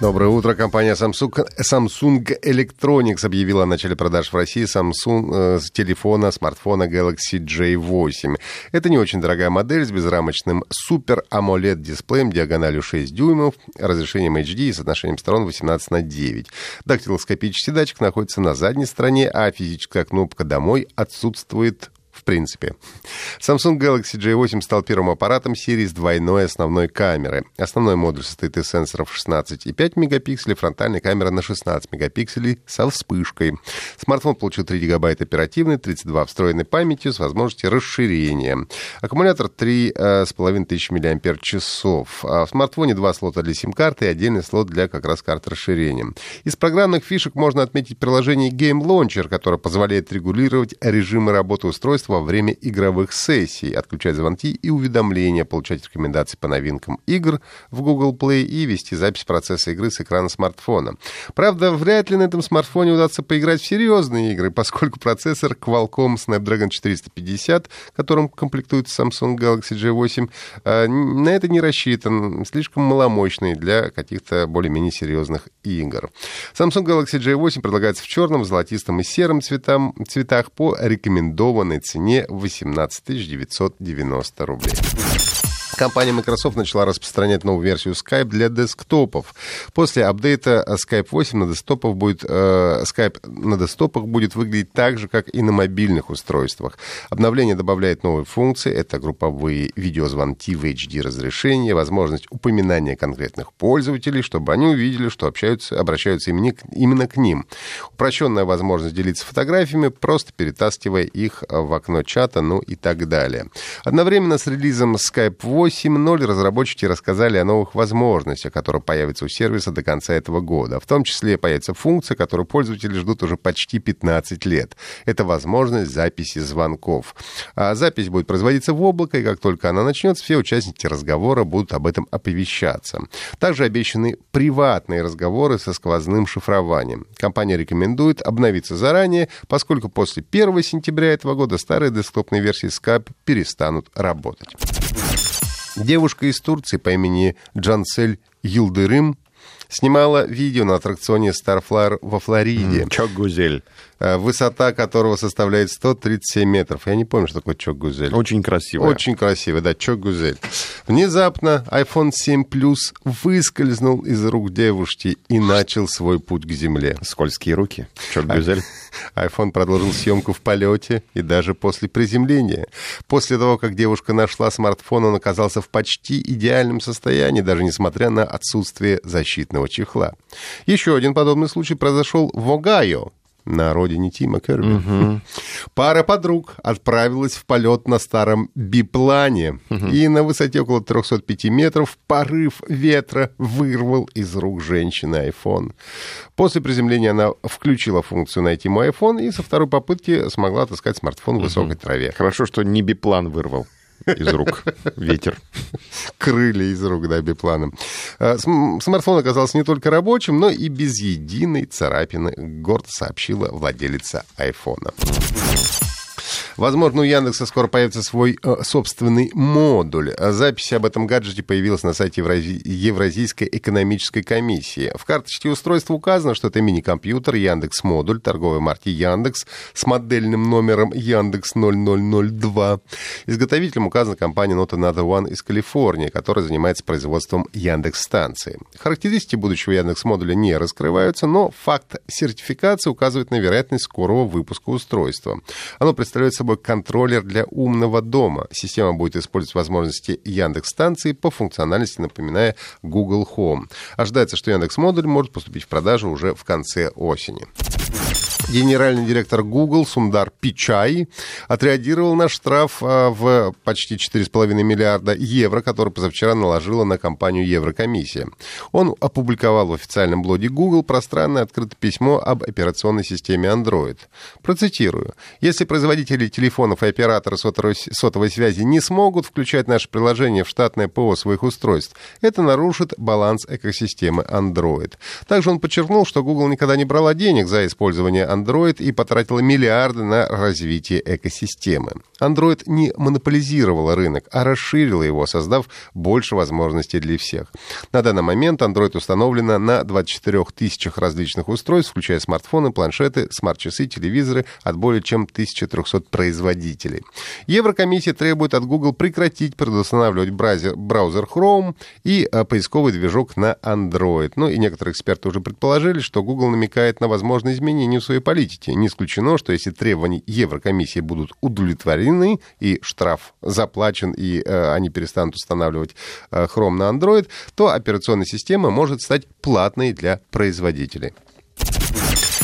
Доброе утро. Компания Samsung, Samsung Electronics объявила о начале продаж в России Samsung э, телефона, смартфона Galaxy J8. Это не очень дорогая модель с безрамочным Super AMOLED дисплеем диагональю 6 дюймов, разрешением HD и соотношением сторон 18 на 9. Дактилоскопический датчик находится на задней стороне, а физическая кнопка «Домой» отсутствует принципе. Samsung Galaxy J8 стал первым аппаратом серии с двойной основной камерой. Основной модуль состоит из сенсоров 16,5 мегапикселей, фронтальная камера на 16 мегапикселей со вспышкой. Смартфон получил 3 гигабайта оперативной, 32 встроенной памятью с возможностью расширения. Аккумулятор 3500 мАч. А в смартфоне два слота для сим-карты и отдельный слот для как раз карт расширения. Из программных фишек можно отметить приложение Game Launcher, которое позволяет регулировать режимы работы устройства во время игровых сессий, отключать звонки и уведомления, получать рекомендации по новинкам игр в Google Play и вести запись процесса игры с экрана смартфона. Правда, вряд ли на этом смартфоне удастся поиграть в серьезные игры, поскольку процессор Qualcomm Snapdragon 450, которым комплектует Samsung Galaxy J8, э, на это не рассчитан, слишком маломощный для каких-то более-менее серьезных игр. Samsung Galaxy J8 предлагается в черном, золотистом и сером цветам, цветах по рекомендованной цене цене 18 990 рублей. Компания Microsoft начала распространять новую версию Skype для десктопов. После апдейта Skype 8 на десктопах будет, э, Skype на десктопах будет выглядеть так же, как и на мобильных устройствах. Обновление добавляет новые функции. Это групповые видеозвонки в HD разрешение, возможность упоминания конкретных пользователей, чтобы они увидели, что общаются, обращаются именно, именно к ним. Упрощенная возможность делиться фотографиями, просто перетаскивая их в окно чата, ну и так далее. Одновременно с релизом Skype 8 8.0 разработчики рассказали о новых возможностях, которые появятся у сервиса до конца этого года. В том числе появится функция, которую пользователи ждут уже почти 15 лет. Это возможность записи звонков. А запись будет производиться в облако, и как только она начнется, все участники разговора будут об этом оповещаться. Также обещаны приватные разговоры со сквозным шифрованием. Компания рекомендует обновиться заранее, поскольку после 1 сентября этого года старые десктопные версии Skype перестанут работать. Девушка из Турции по имени Джансель Юлдырым снимала видео на аттракционе Starflyer во Флориде. Mm, Чок Гузель. Э, высота которого составляет 137 метров. Я не помню, что такое Чок Гузель. Очень красивый. Очень красивый, да, Чок Гузель. Внезапно iPhone 7 Plus выскользнул из рук девушки и начал свой путь к земле. Скользкие руки. Чок Гузель. iPhone продолжил съемку в полете и даже после приземления. После того, как девушка нашла смартфон, он оказался в почти идеальном состоянии, даже несмотря на отсутствие защитного чехла. Еще один подобный случай произошел в Огайо, на родине Тима Керби. Угу. Пара подруг отправилась в полет на старом биплане. Угу. И на высоте около 305 метров порыв ветра вырвал из рук женщины iPhone. После приземления она включила функцию «Найти мой iPhone» и со второй попытки смогла отыскать смартфон в высокой траве. Хорошо, что не биплан вырвал из рук ветер. Крылья из рук, да, бипланом. А, смартфон оказался не только рабочим, но и без единой царапины, гордо сообщила владелица айфона. Возможно, у Яндекса скоро появится свой э, собственный модуль. Запись об этом гаджете появилась на сайте Еврази... Евразийской экономической комиссии. В карточке устройства указано, что это мини-компьютер Яндекс модуль торговой марки Яндекс с модельным номером Яндекс 0002. Изготовителем указана компания Not Another One из Калифорнии, которая занимается производством Яндекс станции. Характеристики будущего Яндекс модуля не раскрываются, но факт сертификации указывает на вероятность скорого выпуска устройства. Оно представляет собой контроллер для умного дома. Система будет использовать возможности Яндекс станции по функциональности, напоминая Google Home. Ожидается, что Яндекс модуль может поступить в продажу уже в конце осени. Генеральный директор Google Сундар Пичай отреагировал на штраф а, в почти 4,5 миллиарда евро, который позавчера наложила на компанию Еврокомиссия. Он опубликовал в официальном блоге Google пространное открытое письмо об операционной системе Android. Процитирую. «Если производители телефонов и операторы сотовой, связи не смогут включать наше приложение в штатное ПО своих устройств, это нарушит баланс экосистемы Android». Также он подчеркнул, что Google никогда не брала денег за использование Android Android и потратила миллиарды на развитие экосистемы. Android не монополизировала рынок, а расширила его, создав больше возможностей для всех. На данный момент Android установлена на 24 тысячах различных устройств, включая смартфоны, планшеты, смарт-часы, телевизоры от более чем 1300 производителей. Еврокомиссия требует от Google прекратить предустанавливать браузер Chrome и а, поисковый движок на Android. Ну и некоторые эксперты уже предположили, что Google намекает на возможные изменения в своей политике. Не исключено, что если требования Еврокомиссии будут удовлетворены и штраф заплачен, и э, они перестанут устанавливать э, Chrome на Android, то операционная система может стать платной для производителей.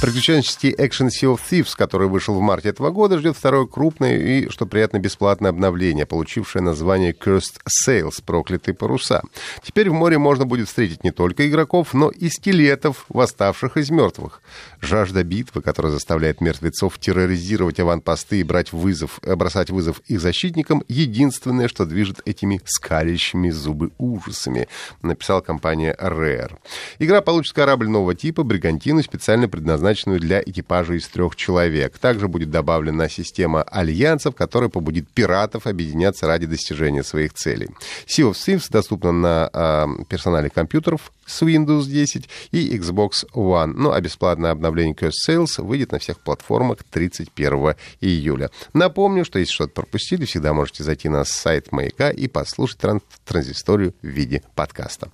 Приключенческий экшен Sea of Thieves, который вышел в марте этого года, ждет второе крупное и, что приятно, бесплатное обновление, получившее название Cursed Sails — проклятые паруса. Теперь в море можно будет встретить не только игроков, но и скелетов, восставших из мертвых. Жажда битвы, которая заставляет мертвецов терроризировать аванпосты и брать вызов, бросать вызов их защитникам, единственное, что движет этими скалящими зубы ужасами, написала компания Rare. Игра получит корабль нового типа, бригантину, специально предназначенную предназначенную для экипажа из трех человек. Также будет добавлена система альянсов, которая побудит пиратов объединяться ради достижения своих целей. Sea of Thieves доступна на э, персонале компьютеров с Windows 10 и Xbox One. Ну а бесплатное обновление Curse Sales выйдет на всех платформах 31 июля. Напомню, что если что-то пропустили, всегда можете зайти на сайт Маяка и послушать транс транзисторию в виде подкаста.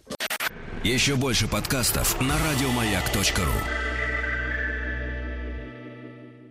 Еще больше подкастов на радиомаяк.ру